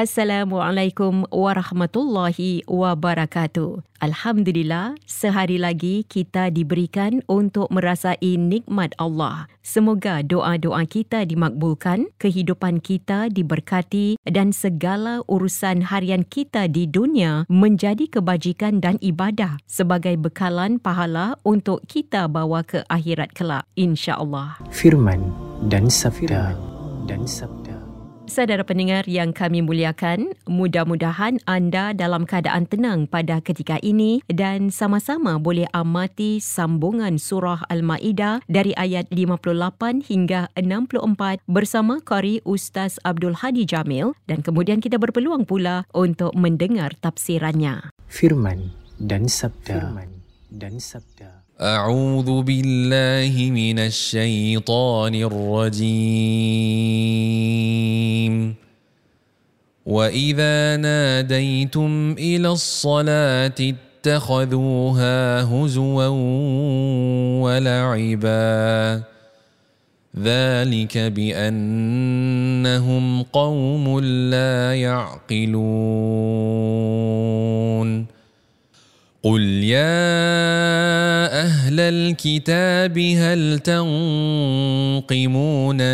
Assalamualaikum warahmatullahi wabarakatuh. Alhamdulillah, sehari lagi kita diberikan untuk merasai nikmat Allah. Semoga doa-doa kita dimakbulkan, kehidupan kita diberkati dan segala urusan harian kita di dunia menjadi kebajikan dan ibadah sebagai bekalan pahala untuk kita bawa ke akhirat kelak. InsyaAllah. Firman dan sabda dan sabda. Saudara pendengar yang kami muliakan, mudah-mudahan anda dalam keadaan tenang pada ketika ini dan sama-sama boleh amati sambungan surah Al-Ma'idah dari ayat 58 hingga 64 bersama Qari Ustaz Abdul Hadi Jamil dan kemudian kita berpeluang pula untuk mendengar tafsirannya. Firman dan sabda. Firman dan sabda. أعوذ بالله من الشيطان الرجيم. وإذا ناديتم إلى الصلاة اتخذوها هزوا ولعبا. ذلك بأنهم قوم لا يعقلون. قل يا أهل الكتاب هل تنقمون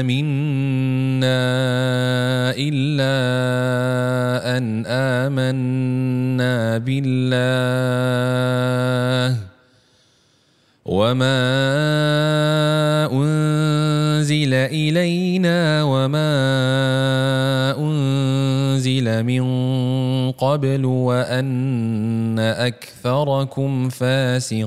منا الا ان امنا بالله وما أنزل إلينا وما أنزل من قبل وأن أكثركم فاسقون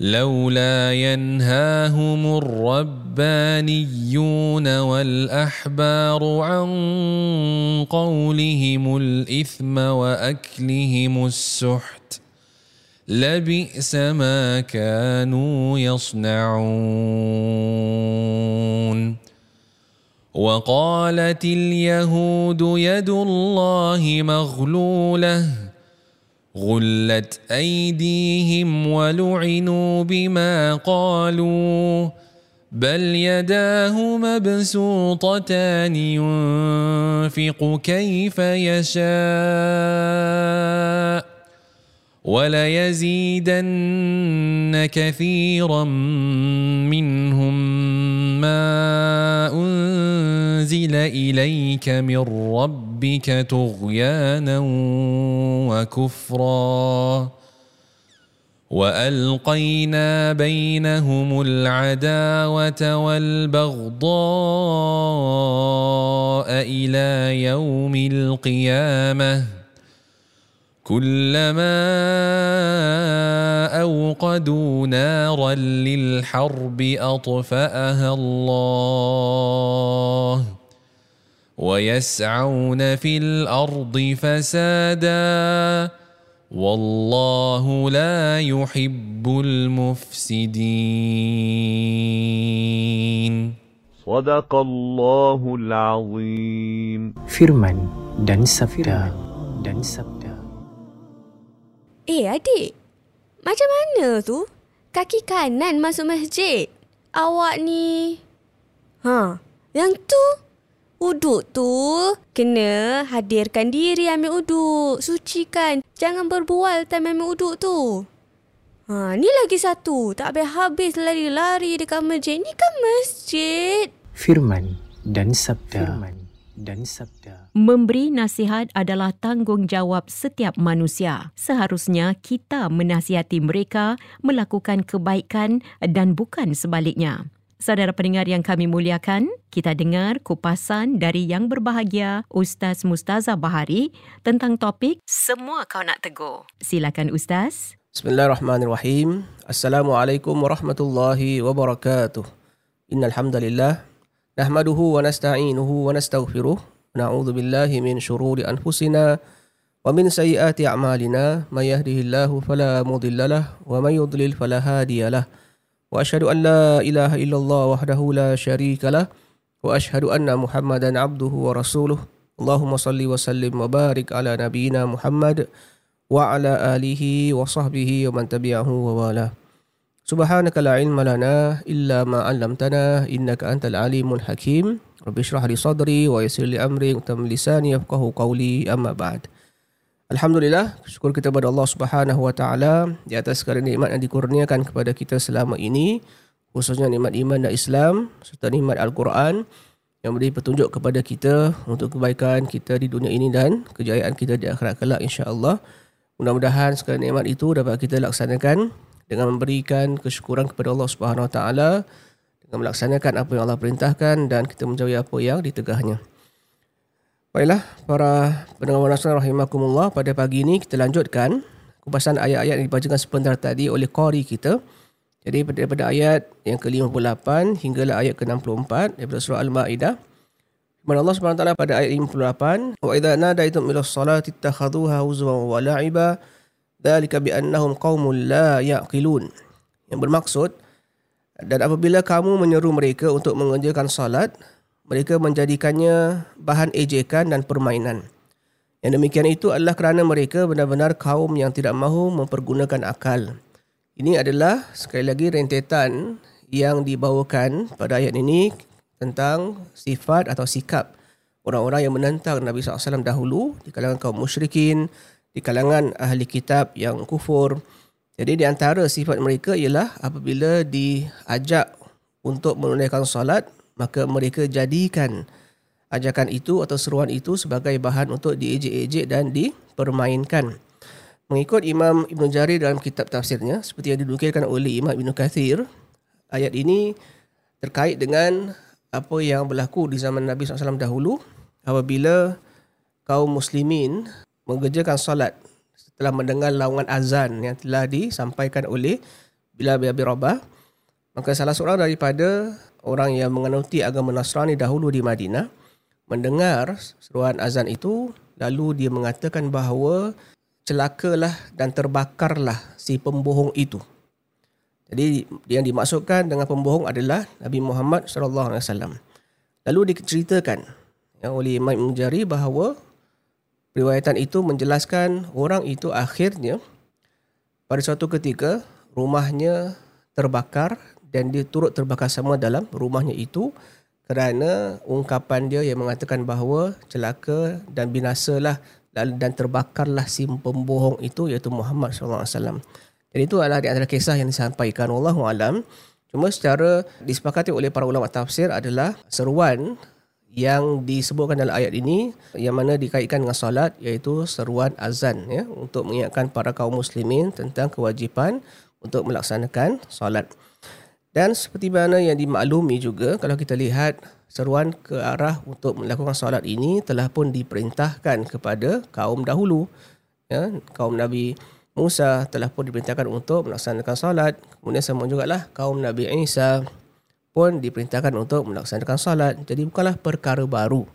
لولا ينهاهم الربانيون والأحبار عن قولهم الإثم وأكلهم السحت لبئس ما كانوا يصنعون. وقالت اليهود يد الله مغلولة غلت أيديهم ولعنوا بما قالوا بل يداه مبسوطتان ينفق كيف يشاء وليزيدن كثيرا منهم ما أنزل إليك من ربك طغيانا وكفرا. وألقينا بينهم العداوة والبغضاء إلى يوم القيامة. كلما أوقدوا نارا للحرب أطفأها الله. ويسعون في الأرض فسادا والله لا يحب المفسدين صدق الله العظيم Firman dan sabda dan sabda. Eh adik, macam mana tu? Kaki kanan masuk masjid. Awak ni... Ha, yang tu? Uduk tu kena hadirkan diri ambil uduk. Sucikan. Jangan berbual time ambil uduk tu. Ha, ni lagi satu. Tak habis-habis lari-lari dekat masjid. Ni kan masjid. Firman dan sabda. Firman dan sabda. Memberi nasihat adalah tanggungjawab setiap manusia. Seharusnya kita menasihati mereka melakukan kebaikan dan bukan sebaliknya. Saudara pendengar yang kami muliakan, kita dengar kupasan dari yang berbahagia Ustaz Mustaza Bahari tentang topik Semua Kau Nak Tegur. Silakan Ustaz. Bismillahirrahmanirrahim. Assalamualaikum warahmatullahi wabarakatuh. Innal hamdalillah nahmaduhu wa nasta'inuhu wa nastaghfiruh. Na'udzu billahi min shururi anfusina wa min sayyiati a'malina. May yahdihillahu fala mudhillalah wa may yudlil fala hadiyalah. Wa asyhadu an la ilaha illallah wahdahu la syarika lah وأشهد أن لا إله إلا الله وحده لا شريك له وأشهد أن محمدا عبده ورسوله. اللهم صل وسلم وبارك على نبينا محمد وعلى آله وصحبه ومن تبعه ووالاه. سبحانك لا علم لنا إلا ما علمتنا إنك أنت العليم الحكيم. رب اشرح لي صدري ويسر لي أمري وتم لساني يفقه قولي أما بعد. Alhamdulillah, syukur kita kepada Allah Subhanahu wa taala di atas segala nikmat yang dikurniakan kepada kita selama ini, khususnya nikmat iman dan Islam serta nikmat Al-Quran yang memberi petunjuk kepada kita untuk kebaikan kita di dunia ini dan kejayaan kita di akhirat kelak insya-Allah. Mudah-mudahan segala nikmat itu dapat kita laksanakan dengan memberikan kesyukuran kepada Allah Subhanahu Wa Taala dengan melaksanakan apa yang Allah perintahkan dan kita menjauhi apa yang ditegahnya. Baiklah para pendengar nasional rahimakumullah pada pagi ini kita lanjutkan kupasan ayat-ayat yang dibacakan sebentar tadi oleh qari kita. Jadi daripada ayat yang ke-58 hinggalah ayat ke-64 daripada surah Al-Maidah. Firman Allah taala pada ayat 58, "Wa idza nadaitum ila sholati ittakhadhuha huzwan wa la'iba, dzalika bi annahum qaumun la yaqilun." Yang bermaksud dan apabila kamu menyeru mereka untuk mengerjakan salat, mereka menjadikannya bahan ejekan dan permainan. Yang demikian itu adalah kerana mereka benar-benar kaum yang tidak mahu mempergunakan akal. Ini adalah sekali lagi rentetan yang dibawakan pada ayat ini tentang sifat atau sikap orang-orang yang menentang Nabi SAW dahulu di kalangan kaum musyrikin, di kalangan ahli kitab yang kufur. Jadi di antara sifat mereka ialah apabila diajak untuk menunaikan solat, maka mereka jadikan ajakan itu atau seruan itu sebagai bahan untuk diejek-ejek dan dipermainkan. Mengikut Imam Ibn Jarir dalam kitab tafsirnya, seperti yang dinukilkan oleh Imam Ibn Kathir, ayat ini terkait dengan apa yang berlaku di zaman Nabi SAW dahulu apabila kaum muslimin mengerjakan solat setelah mendengar laungan azan yang telah disampaikan oleh Bilal bin Abi Rabah maka salah seorang daripada orang yang menganuti agama Nasrani dahulu di Madinah mendengar seruan azan itu lalu dia mengatakan bahawa celakalah dan terbakarlah si pembohong itu. Jadi yang dimaksudkan dengan pembohong adalah Nabi Muhammad sallallahu alaihi wasallam. Lalu diceritakan yang oleh Imam Mujari bahawa riwayatan itu menjelaskan orang itu akhirnya pada suatu ketika rumahnya terbakar dan dia turut terbakar sama dalam rumahnya itu kerana ungkapan dia yang mengatakan bahawa celaka dan binasalah dan terbakarlah si pembohong itu iaitu Muhammad sallallahu alaihi wasallam. Jadi itu adalah di antara kisah yang disampaikan wallahu alam. Cuma secara disepakati oleh para ulama tafsir adalah seruan yang disebutkan dalam ayat ini yang mana dikaitkan dengan solat iaitu seruan azan ya untuk mengingatkan para kaum muslimin tentang kewajipan untuk melaksanakan solat. Dan seperti mana yang dimaklumi juga kalau kita lihat seruan ke arah untuk melakukan solat ini telah pun diperintahkan kepada kaum dahulu. Ya, kaum Nabi Musa telah pun diperintahkan untuk melaksanakan solat. Kemudian sama juga lah kaum Nabi Isa pun diperintahkan untuk melaksanakan solat. Jadi bukanlah perkara baru.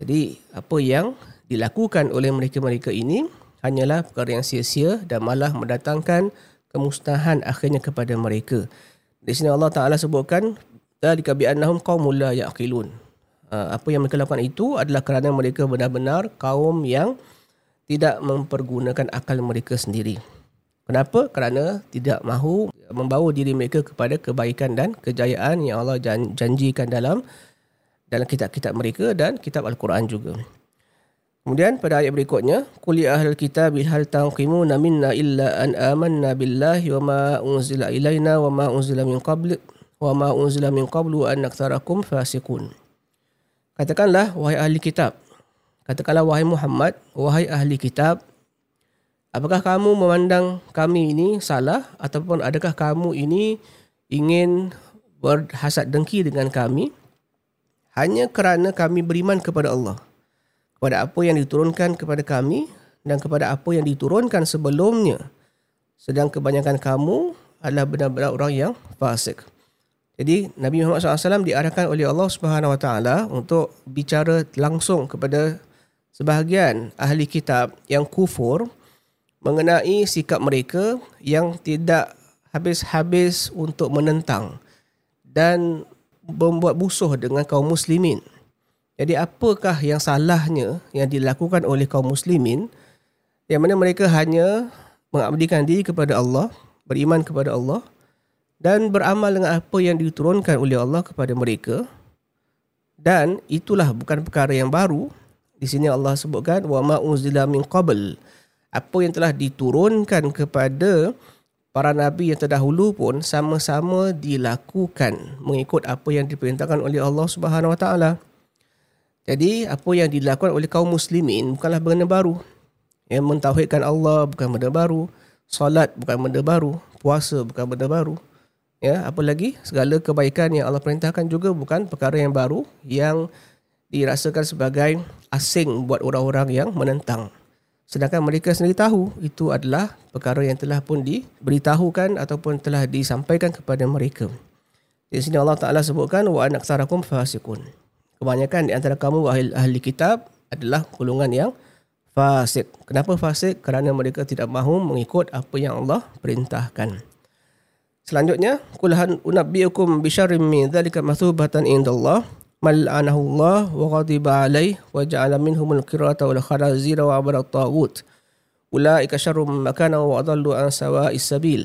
Jadi apa yang dilakukan oleh mereka-mereka ini hanyalah perkara yang sia-sia dan malah mendatangkan kemusnahan akhirnya kepada mereka. Di sini Allah Taala sebutkan dalika bi annahum qaumul la yaqilun. Apa yang mereka lakukan itu adalah kerana mereka benar-benar kaum yang tidak mempergunakan akal mereka sendiri. Kenapa? Kerana tidak mahu membawa diri mereka kepada kebaikan dan kejayaan yang Allah janjikan dalam dalam kitab-kitab mereka dan kitab Al-Quran juga. Kemudian pada ayat berikutnya, Qul ya ahlal kitab hal tanqimuna minna illa an amanna billahi wa ma unzila ilaina wa ma unzila min qabl wa ma unzila min qablu an aktsarakum fasiqun. Katakanlah wahai ahli kitab, Katakanlah wahai Muhammad, wahai ahli kitab, apakah kamu memandang kami ini salah ataupun adakah kamu ini ingin berhasad dengki dengan kami hanya kerana kami beriman kepada Allah kepada apa yang diturunkan kepada kami dan kepada apa yang diturunkan sebelumnya sedang kebanyakan kamu adalah benar-benar orang yang fasik. Jadi Nabi Muhammad SAW diarahkan oleh Allah Subhanahu Wa Taala untuk bicara langsung kepada sebahagian ahli kitab yang kufur mengenai sikap mereka yang tidak habis-habis untuk menentang dan membuat busuh dengan kaum muslimin. Jadi apakah yang salahnya yang dilakukan oleh kaum muslimin yang mana mereka hanya mengabdikan diri kepada Allah, beriman kepada Allah dan beramal dengan apa yang diturunkan oleh Allah kepada mereka dan itulah bukan perkara yang baru di sini Allah sebutkan wa ma unzila min qabl. Apa yang telah diturunkan kepada para nabi yang terdahulu pun sama-sama dilakukan mengikut apa yang diperintahkan oleh Allah Subhanahu Wa Taala. Jadi apa yang dilakukan oleh kaum muslimin bukanlah benda baru. Yang mentauhidkan Allah bukan benda baru, solat bukan benda baru, puasa bukan benda baru. Ya, apa lagi? Segala kebaikan yang Allah perintahkan juga bukan perkara yang baru yang dirasakan sebagai asing buat orang-orang yang menentang. Sedangkan mereka sendiri tahu itu adalah perkara yang telah pun diberitahukan ataupun telah disampaikan kepada mereka. Di sini Allah Ta'ala sebutkan wa anak sarakum fasikun. Kebanyakan di antara kamu ahli, ahli kitab adalah golongan yang fasik. Kenapa fasik? Kerana mereka tidak mahu mengikut apa yang Allah perintahkan. Selanjutnya, kulahan unabbiukum bisyarrim min dzalika mathubatan indallah mal'anahu Allah wa ghadiba alaih wa ja'ala minhum al-qirata wal kharazira wa abad at-taghut ulaika syarrum makana wa adallu an sawa'is sabil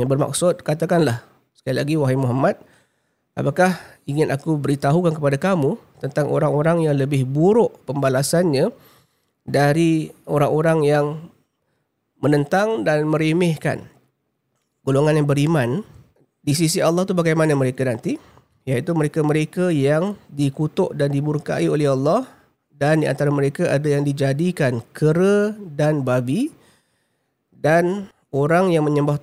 yang bermaksud katakanlah sekali lagi wahai Muhammad apakah ingin aku beritahukan kepada kamu tentang orang-orang yang lebih buruk pembalasannya dari orang-orang yang menentang dan meremehkan? Golongan yang beriman di sisi Allah tu bagaimana mereka nanti? Iaitu mereka-mereka yang dikutuk dan dimurkai oleh Allah dan di antara mereka ada yang dijadikan kera dan babi dan orang yang menyembah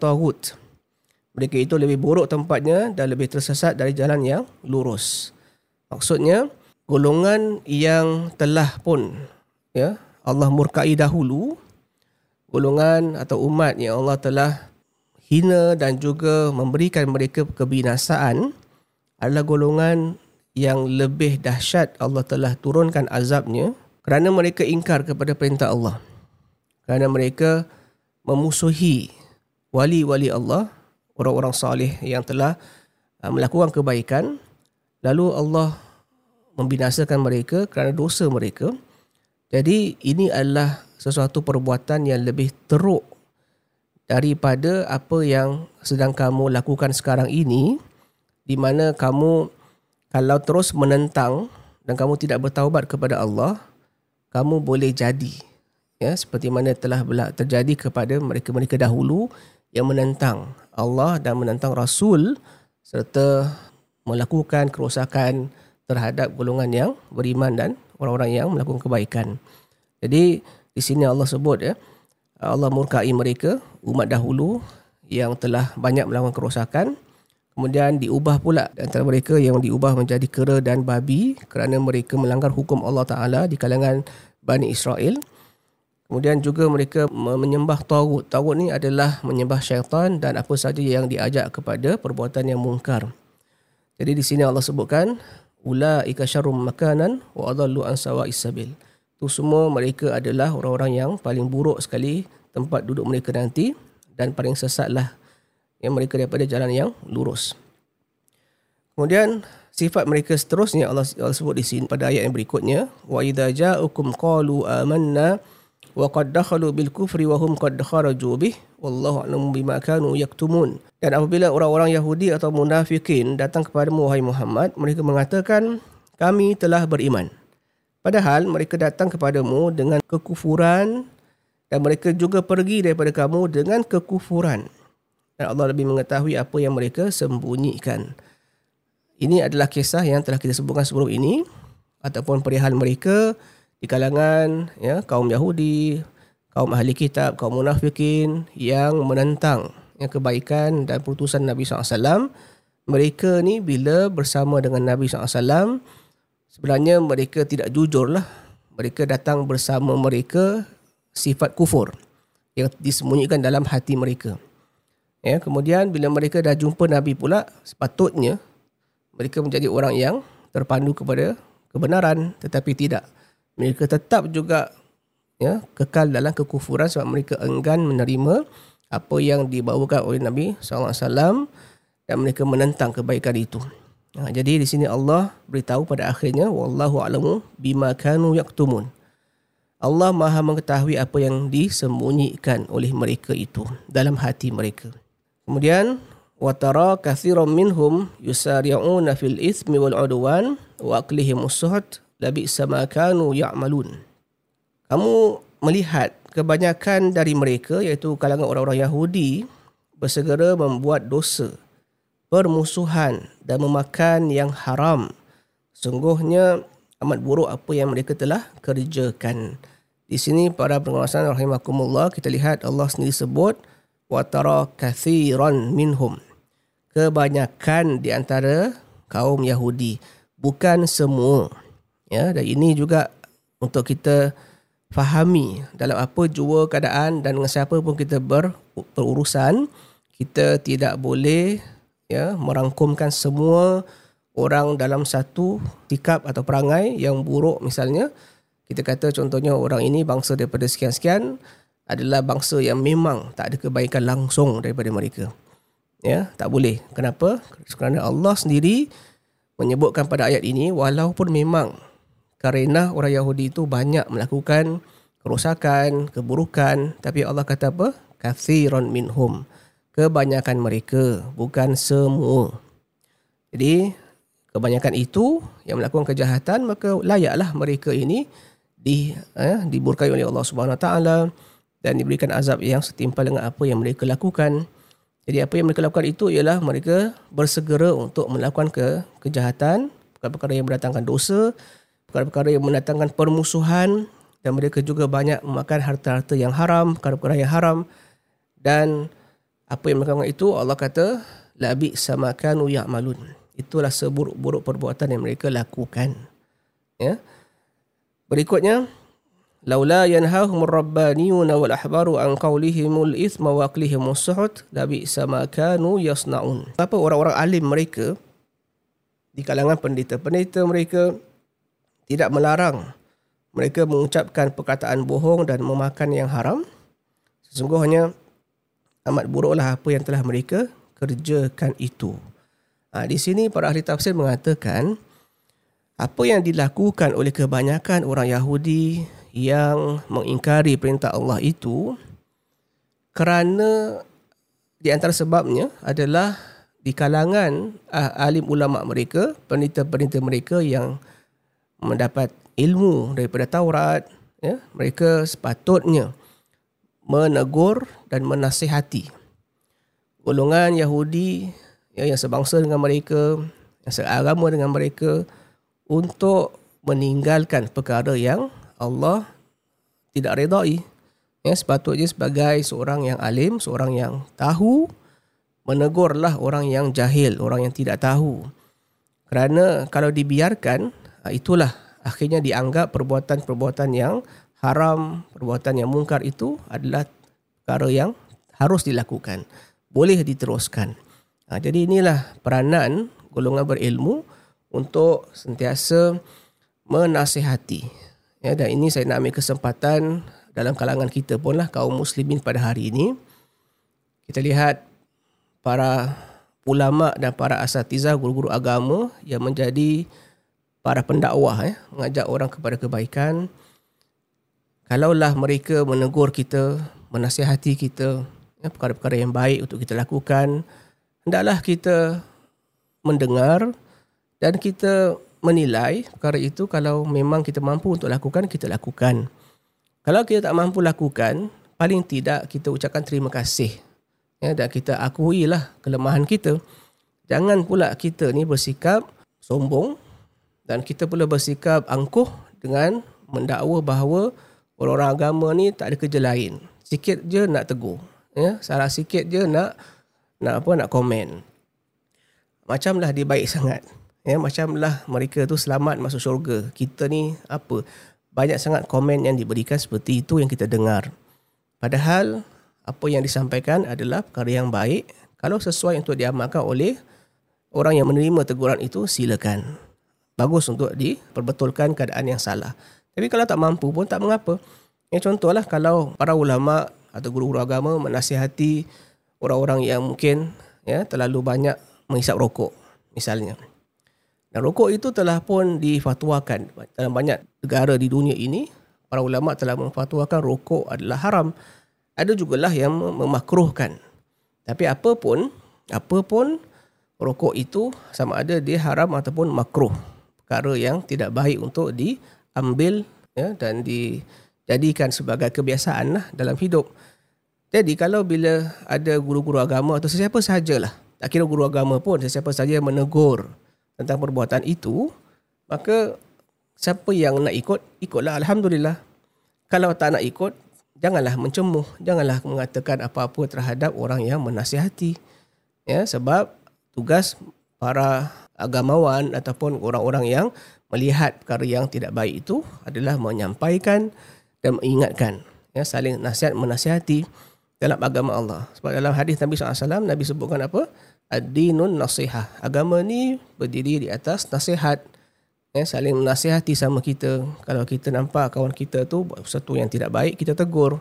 Mereka itu lebih buruk tempatnya dan lebih tersesat dari jalan yang lurus. Maksudnya, golongan yang telah pun ya Allah murkai dahulu golongan atau umat yang Allah telah hina dan juga memberikan mereka kebinasaan adalah golongan yang lebih dahsyat Allah telah turunkan azabnya kerana mereka ingkar kepada perintah Allah. Kerana mereka memusuhi wali-wali Allah, orang-orang salih yang telah uh, melakukan kebaikan, lalu Allah membinasakan mereka kerana dosa mereka. Jadi ini adalah sesuatu perbuatan yang lebih teruk daripada apa yang sedang kamu lakukan sekarang ini di mana kamu kalau terus menentang dan kamu tidak bertaubat kepada Allah kamu boleh jadi ya seperti mana telah terjadi kepada mereka-mereka dahulu yang menentang Allah dan menentang Rasul serta melakukan kerosakan terhadap golongan yang beriman dan orang-orang yang melakukan kebaikan. Jadi di sini Allah sebut ya Allah murkai mereka umat dahulu yang telah banyak melakukan kerosakan kemudian diubah pula antara mereka yang diubah menjadi kera dan babi kerana mereka melanggar hukum Allah Taala di kalangan Bani Israel kemudian juga mereka menyembah tawud tawud ni adalah menyembah syaitan dan apa saja yang diajak kepada perbuatan yang mungkar. Jadi di sini Allah sebutkan ulaika syarrum makanan wa adallu an sawa'is sabil. Itu semua mereka adalah orang-orang yang paling buruk sekali tempat duduk mereka nanti dan paling sesatlah yang mereka daripada jalan yang lurus. Kemudian sifat mereka seterusnya Allah, Allah sebut di sini pada ayat yang berikutnya wa idza ja'ukum qalu amanna wa qad dakhalu bil kufri wa hum qad kharaju bih wallahu a'lamu bima kanu yaktumun dan apabila orang-orang Yahudi atau munafikin datang kepadamu wahai Muhammad mereka mengatakan kami telah beriman Padahal mereka datang kepadamu dengan kekufuran dan mereka juga pergi daripada kamu dengan kekufuran. Dan Allah lebih mengetahui apa yang mereka sembunyikan. Ini adalah kisah yang telah kita sebutkan sebelum ini ataupun perihal mereka di kalangan ya, kaum Yahudi, kaum ahli kitab, kaum munafikin yang menentang ya, kebaikan dan putusan Nabi SAW. Mereka ni bila bersama dengan Nabi SAW, sebenarnya mereka tidak jujur lah. Mereka datang bersama mereka sifat kufur yang disembunyikan dalam hati mereka. Ya, kemudian bila mereka dah jumpa Nabi pula, sepatutnya mereka menjadi orang yang terpandu kepada kebenaran tetapi tidak. Mereka tetap juga ya, kekal dalam kekufuran sebab mereka enggan menerima apa yang dibawakan oleh Nabi SAW dan mereka menentang kebaikan itu. Ha, jadi di sini Allah beritahu pada akhirnya wallahu alamu bima kanu yaktumun. Allah Maha mengetahui apa yang disembunyikan oleh mereka itu dalam hati mereka. Kemudian wa tara katsiran minhum yusari'una fil ithmi wal udwan wa aklihim labi sama kanu ya'malun. Kamu melihat kebanyakan dari mereka iaitu kalangan orang-orang Yahudi bersegera membuat dosa permusuhan dan memakan yang haram. Sungguhnya amat buruk apa yang mereka telah kerjakan. Di sini para pengawasan rahimakumullah kita lihat Allah sendiri sebut wa tara kathiran minhum. Kebanyakan di antara kaum Yahudi, bukan semua. Ya, dan ini juga untuk kita fahami dalam apa jua keadaan dan dengan siapa pun kita ber, berurusan, kita tidak boleh ya merangkumkan semua orang dalam satu sikap atau perangai yang buruk misalnya. Kita kata contohnya orang ini bangsa daripada sekian-sekian adalah bangsa yang memang tak ada kebaikan langsung daripada mereka. Ya tak boleh. Kenapa? Kerana Allah sendiri menyebutkan pada ayat ini walaupun memang kerana orang Yahudi itu banyak melakukan kerosakan keburukan. Tapi Allah kata apa? Kathiran minhum. Kebanyakan mereka bukan semua. Jadi kebanyakan itu yang melakukan kejahatan maka layaklah mereka ini di eh, diburkai oleh Allah Subhanahu Wa Taala dan diberikan azab yang setimpal dengan apa yang mereka lakukan. Jadi apa yang mereka lakukan itu ialah mereka bersegera untuk melakukan ke kejahatan perkara-perkara yang mendatangkan dosa perkara-perkara yang mendatangkan permusuhan dan mereka juga banyak memakan harta-harta yang haram perkara-perkara yang haram. Dan apa yang mereka itu Allah kata labi sama kanu ya'malun. Itulah seburuk-buruk perbuatan yang mereka lakukan. Ya. Berikutnya laula yanhahum ar-rabbaniyuna wal ahbaru an qawlihimul ithma wa aqlihimus suhut labi sama kanu yasnaun. Apa orang-orang alim mereka di kalangan pendeta-pendeta mereka tidak melarang mereka mengucapkan perkataan bohong dan memakan yang haram. Sesungguhnya amat buruklah apa yang telah mereka kerjakan itu. Ha, di sini para ahli tafsir mengatakan apa yang dilakukan oleh kebanyakan orang Yahudi yang mengingkari perintah Allah itu kerana di antara sebabnya adalah di kalangan ah, alim ulama mereka, peneliti-peneliti mereka yang mendapat ilmu daripada Taurat, ya, mereka sepatutnya menegur dan menasihati golongan Yahudi ya, yang sebangsa dengan mereka, yang seagama dengan mereka untuk meninggalkan perkara yang Allah tidak redai. Ya, sepatutnya sebagai seorang yang alim, seorang yang tahu, menegurlah orang yang jahil, orang yang tidak tahu. Kerana kalau dibiarkan, itulah akhirnya dianggap perbuatan-perbuatan yang haram, perbuatan yang mungkar itu adalah perkara yang harus dilakukan. Boleh diteruskan. Ha, jadi inilah peranan golongan berilmu untuk sentiasa menasihati. Ya, dan ini saya nak ambil kesempatan dalam kalangan kita pun lah kaum muslimin pada hari ini. Kita lihat para ulama dan para asatizah guru-guru agama yang menjadi para pendakwah ya, mengajak orang kepada kebaikan. Kalaulah mereka menegur kita, menasihati kita, ya, perkara-perkara yang baik untuk kita lakukan, hendaklah kita mendengar dan kita menilai perkara itu kalau memang kita mampu untuk lakukan, kita lakukan. Kalau kita tak mampu lakukan, paling tidak kita ucapkan terima kasih. Ya, dan kita akuilah kelemahan kita. Jangan pula kita ni bersikap sombong dan kita pula bersikap angkuh dengan mendakwa bahawa orang-orang agama ni tak ada kerja lain. Sikit je nak tegur. Ya, salah sikit je nak nak apa nak komen. Macamlah dia baik sangat. Ya, macamlah mereka tu selamat masuk syurga. Kita ni apa? Banyak sangat komen yang diberikan seperti itu yang kita dengar. Padahal apa yang disampaikan adalah perkara yang baik. Kalau sesuai untuk diamalkan oleh orang yang menerima teguran itu, silakan. Bagus untuk diperbetulkan keadaan yang salah. Tapi kalau tak mampu pun tak mengapa. Ya, contohlah kalau para ulama atau guru-guru agama menasihati orang-orang yang mungkin ya terlalu banyak menghisap rokok misalnya. Dan rokok itu telah pun difatwakan dalam banyak negara di dunia ini. Para ulama telah memfatwakan rokok adalah haram. Ada juga lah yang memakruhkan. Tapi apa pun, apa pun rokok itu sama ada dia haram ataupun makruh. Perkara yang tidak baik untuk diambil ya, dan dijadikan sebagai kebiasaan lah dalam hidup. Jadi kalau bila ada guru-guru agama atau sesiapa sahajalah, tak kira guru agama pun, sesiapa sahaja menegur tentang perbuatan itu, maka siapa yang nak ikut, ikutlah Alhamdulillah. Kalau tak nak ikut, janganlah mencemuh, janganlah mengatakan apa-apa terhadap orang yang menasihati. Ya, sebab tugas para agamawan ataupun orang-orang yang melihat perkara yang tidak baik itu adalah menyampaikan dan mengingatkan. Ya, saling nasihat menasihati dalam agama Allah. Sebab dalam hadis Nabi SAW, Nabi sebutkan apa? Ad-dinun nasihah. Agama ni berdiri di atas nasihat. Ya, saling menasihati sama kita. Kalau kita nampak kawan kita tu buat sesuatu yang tidak baik, kita tegur.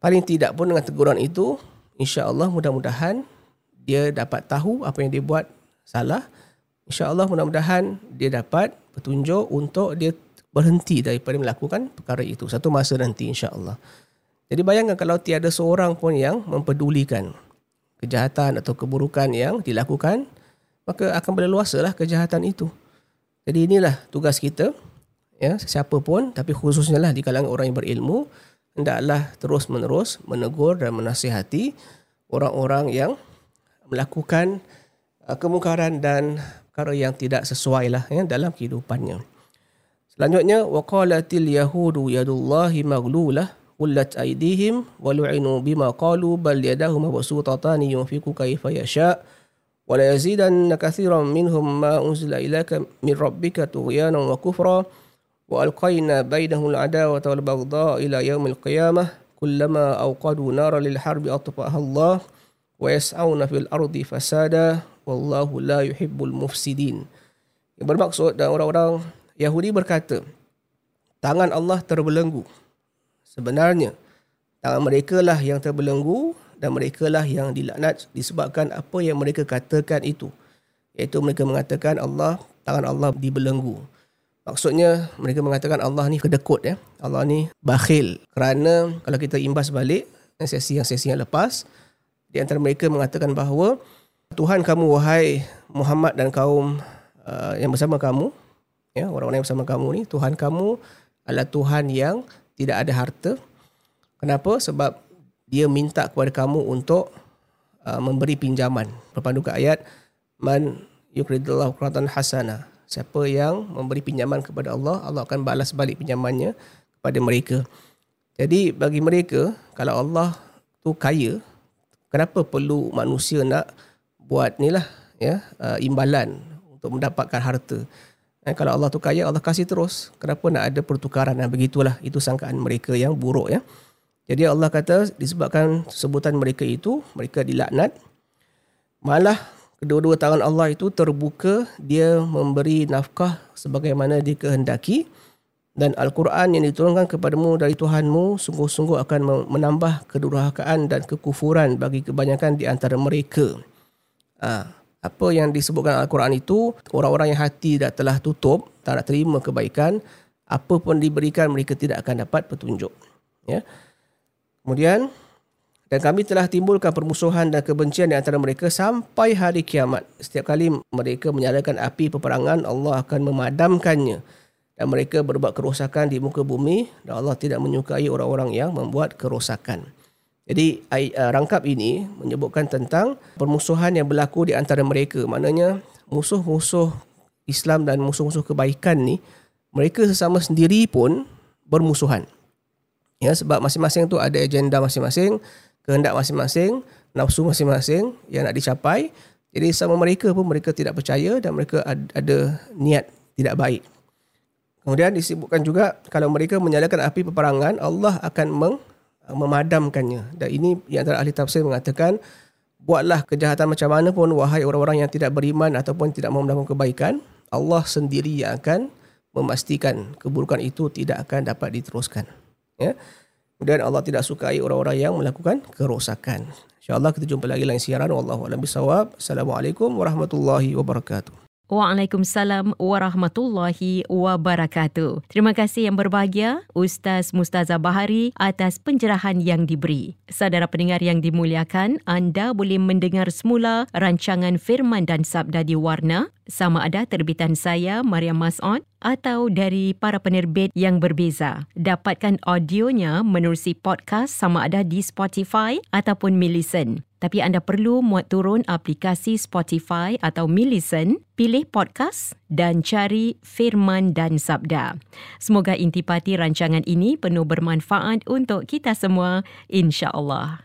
Paling tidak pun dengan teguran itu, insya Allah mudah-mudahan dia dapat tahu apa yang dia buat salah. Insya Allah mudah-mudahan dia dapat petunjuk untuk dia berhenti daripada melakukan perkara itu. Satu masa nanti insya Allah. Jadi bayangkan kalau tiada seorang pun yang mempedulikan kejahatan atau keburukan yang dilakukan, maka akan berleluasalah kejahatan itu. Jadi inilah tugas kita, ya, siapa pun, tapi khususnya lah di kalangan orang yang berilmu, hendaklah terus menerus menegur dan menasihati orang-orang yang melakukan Ah, kemungkaran dan perkara yang tidak sesuai lah ya, dalam kehidupannya. Selanjutnya waqalatil yahudu yadullahi maghlulah ulat aydihim walu'inu bima qalu bal yadahu mabsutatan yunfiku kayfa yasha wa la yazidanna kathiran minhum ma unzila ilayka min rabbika tughyana wa kufra wa alqayna baynahum al'adawa wal baghda ila yawm alqiyamah kullama awqadu naran lilharbi atfa'aha Allah wa yas'auna fil ardi fasada wallahu la yuhibbul mufsidin yang bermaksud dan orang-orang Yahudi berkata tangan Allah terbelenggu sebenarnya tangan mereka lah yang terbelenggu dan mereka lah yang dilaknat disebabkan apa yang mereka katakan itu iaitu mereka mengatakan Allah tangan Allah dibelenggu Maksudnya mereka mengatakan Allah ni kedekut ya. Allah ni bakhil. Kerana kalau kita imbas balik sesi yang sesi yang lepas di antara mereka mengatakan bahawa Tuhan kamu wahai Muhammad dan kaum uh, yang bersama kamu ya orang-orang yang bersama kamu ni Tuhan kamu adalah Tuhan yang tidak ada harta kenapa sebab dia minta kepada kamu untuk uh, memberi pinjaman. Berpandu ke ayat man yukridullahu quratan hasana. Siapa yang memberi pinjaman kepada Allah, Allah akan balas balik pinjamannya kepada mereka. Jadi bagi mereka, kalau Allah tu kaya, kenapa perlu manusia nak buat ni lah ya, uh, imbalan untuk mendapatkan harta. Dan kalau Allah tu kaya, Allah kasih terus. Kenapa nak ada pertukaran? Dan begitulah, itu sangkaan mereka yang buruk ya. Jadi Allah kata disebabkan sebutan mereka itu, mereka dilaknat. Malah kedua-dua tangan Allah itu terbuka, dia memberi nafkah sebagaimana dikehendaki. Dan Al-Quran yang diturunkan kepadamu dari Tuhanmu sungguh-sungguh akan menambah kedurhakaan dan kekufuran bagi kebanyakan di antara mereka. Ha, apa yang disebutkan Al-Quran itu, orang-orang yang hati dah telah tutup, tak nak terima kebaikan, apa pun diberikan mereka tidak akan dapat petunjuk. Ya. Kemudian, dan kami telah timbulkan permusuhan dan kebencian di antara mereka sampai hari kiamat. Setiap kali mereka menyalakan api peperangan, Allah akan memadamkannya. Dan mereka berbuat kerosakan di muka bumi dan Allah tidak menyukai orang-orang yang membuat kerosakan. Jadi rangkap ini menyebutkan tentang permusuhan yang berlaku di antara mereka. Maknanya musuh-musuh Islam dan musuh-musuh kebaikan ni mereka sesama sendiri pun bermusuhan. Ya, sebab masing-masing tu ada agenda masing-masing, kehendak masing-masing, nafsu masing-masing yang nak dicapai. Jadi sama mereka pun mereka tidak percaya dan mereka ada niat tidak baik. Kemudian disebutkan juga kalau mereka menyalakan api peperangan, Allah akan meng, memadamkannya. Dan ini yang antara ahli tafsir mengatakan, buatlah kejahatan macam mana pun wahai orang-orang yang tidak beriman ataupun tidak mahu melakukan kebaikan, Allah sendiri yang akan memastikan keburukan itu tidak akan dapat diteruskan ya. Kemudian Allah tidak sukai orang-orang yang melakukan kerosakan. InsyaAllah kita jumpa lagi lain siaran. Wallahualam bisawab. Assalamualaikum warahmatullahi wabarakatuh. Waalaikumsalam warahmatullahi wabarakatuh. Terima kasih yang berbahagia Ustaz Mustaza Bahari atas pencerahan yang diberi. Saudara pendengar yang dimuliakan, anda boleh mendengar semula rancangan Firman dan Sabda di Warna sama ada terbitan saya Maria Mas'ud atau dari para penerbit yang berbeza. Dapatkan audionya menerusi podcast sama ada di Spotify ataupun Millicent tapi anda perlu muat turun aplikasi Spotify atau Millicent, pilih podcast dan cari Firman dan Sabda. Semoga intipati rancangan ini penuh bermanfaat untuk kita semua, insya-Allah.